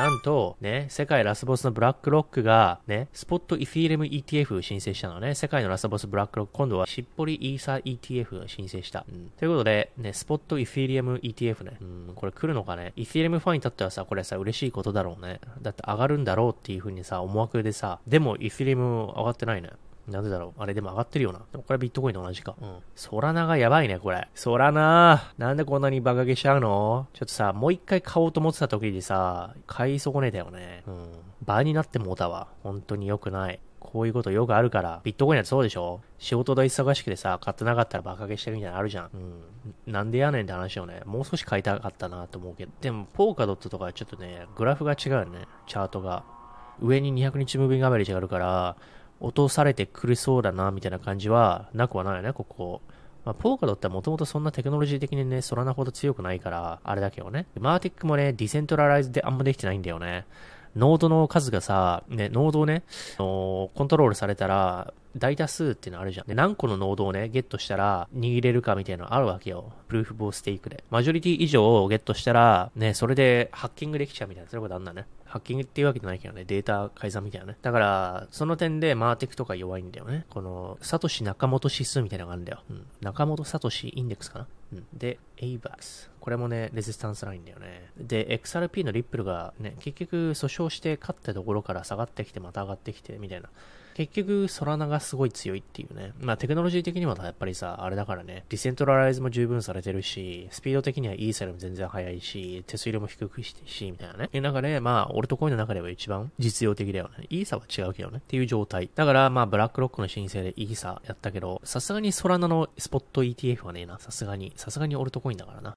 なんと、ね、世界ラスボスのブラックロックが、ね、スポットイフィーレム ETF 申請したのね。世界のラスボスブラックロック、今度はしっぽりイーサー ETF 申請した。うん。ということで、ね、スポットイフィーレム ETF ね。うん、これ来るのかね？イフィーレムファンにとってはさ、これさ、嬉しいことだろうね。だって上がるんだろうっていう風にさ、思惑でさ、でもイフィーレム上がってないね。なんでだろうあれでも上がってるよな。でもこれビットコインと同じか。うん。ソラナがやばいね、これ。ソラナなんでこんなにバカげしちゃうの？ちょっとさ、もう一回買おうと思ってた時にさ、買い損ねたよね。うん。倍になってもうたわ。本当に良くない。こういうことよくあるから、ビットコインはそうでしょ？仕事で忙しくてさ、買ってなかったらバカげしてるみたいなのあるじゃん。うん。なんでやねんって話をね、もう少し買いたかったなと思うけど。でも、ポーカドットとかちょっとね、グラフが違うよね。チャートが。上に200日ムービングアベレージがあるから、落とされてくりそうだな、みたいな感じはなくはないよね、ここ。まあ、ポーカドってもともとそんなテクノロジー的にね、そらなほど強くないから、あれだけどね。マーティックもね、ディセントラライズであんまできてないんだよね。ノードの数がさ、ね、ノードをね、のコントロールされたら、大多数っていうのあるじゃん。で、何個のノードをね、ゲットしたら握れるかみたいなのあるわけよ。 Proof of Stake で。マジョリティ以上をゲットしたら、ね、それでハッキングできちゃうみたいな、そういうことあんだね。ハッキングっていうわけじゃないけどね、データ改ざんみたいなね。だから、その点で MATICとか弱いんだよね。この、サトシ・ナカモト指数みたいなのがあるんだよ。うん。ナカモトサトシ index かなうん。で、エイバース。これもね、レジスタンスラインだよね。で、XRP のリップルがね、結局訴訟して勝ったところから下がってきて、また上がってきて、みたいな。結局、ソラナがすごい強いっていうね。まあ、テクノロジー的にもやっぱりさ、あれだからね、ディセントラライズも十分されてるし、スピード的にはイーサルも全然速いし、手数料も低くしてし、みたいなね。で、中で、まあ、俺とコインの中では一番実用的だよね。イーサは違うけどね。っていう状態。だから、まあ、ブラックロックの申請でイーサやったけど、さすがにソラナのスポット ETF はねえな。さすがに。さすがにオルトコインだからな。